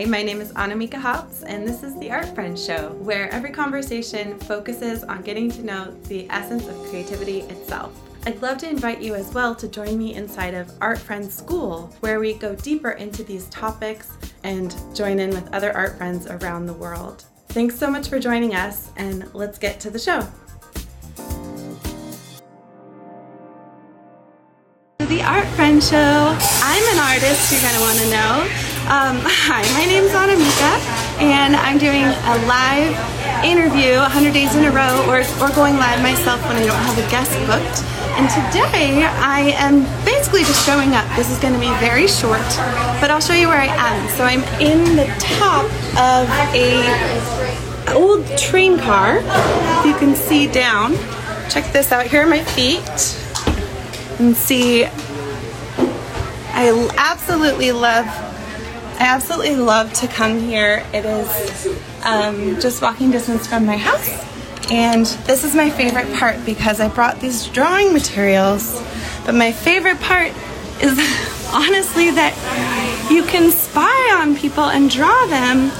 Hi, my name is Annamieka Hops, and this is the Art Friends Show, where every conversation focuses on getting to know the essence of creativity itself. I'd love to invite you as well to join me inside of Art Friends School, where we go deeper into these topics and join in with other art friends around the world. Thanks so much for joining us, and let's get to the show. The Art Friend Show. I'm an artist, you're going to want to know. Um, hi, my name is Annamieka, and I'm doing a live interview 100 days in a row, or, or going live myself when I don't have a guest booked. And today I am basically just showing up. This is going to be very short, but I'll show you where I am. So I'm in the top of a old train car. If you can see down, check this out. Here are my feet. And see, I absolutely love I absolutely love to come here. It is um, just walking distance from my house. And this is my favorite part because I brought these drawing materials. But my favorite part is honestly that you can spy on people and draw them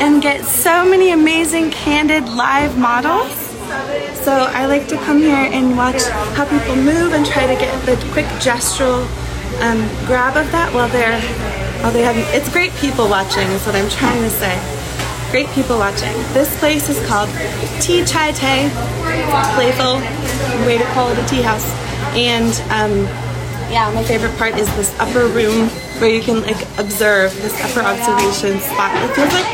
and get so many amazing candid live models. So I like to come here and watch how people move and try to get the quick gestural um, grab of that while they're while they have. It's great people watching. Is what I'm trying to say. Great people watching. This place is called Tea Chai Te, playful way to call it a tea house. And um, yeah, my favorite part is this upper room where you can like observe this upper observation spot. It feels like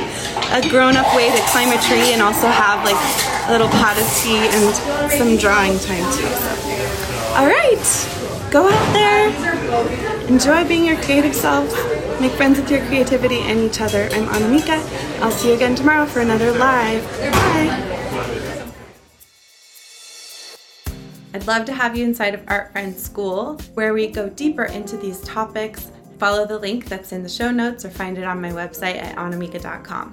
a grown-up way to climb a tree and also have like a little pot of tea and some drawing time too. All right go out there, enjoy being your creative self, make friends with your creativity and each other. I'm Annamieka. I'll see you again tomorrow for another live. Bye. I'd love to have you inside of Art Friends School, where we go deeper into these topics. Follow the link that's in the show notes or find it on my website at annamieka.com.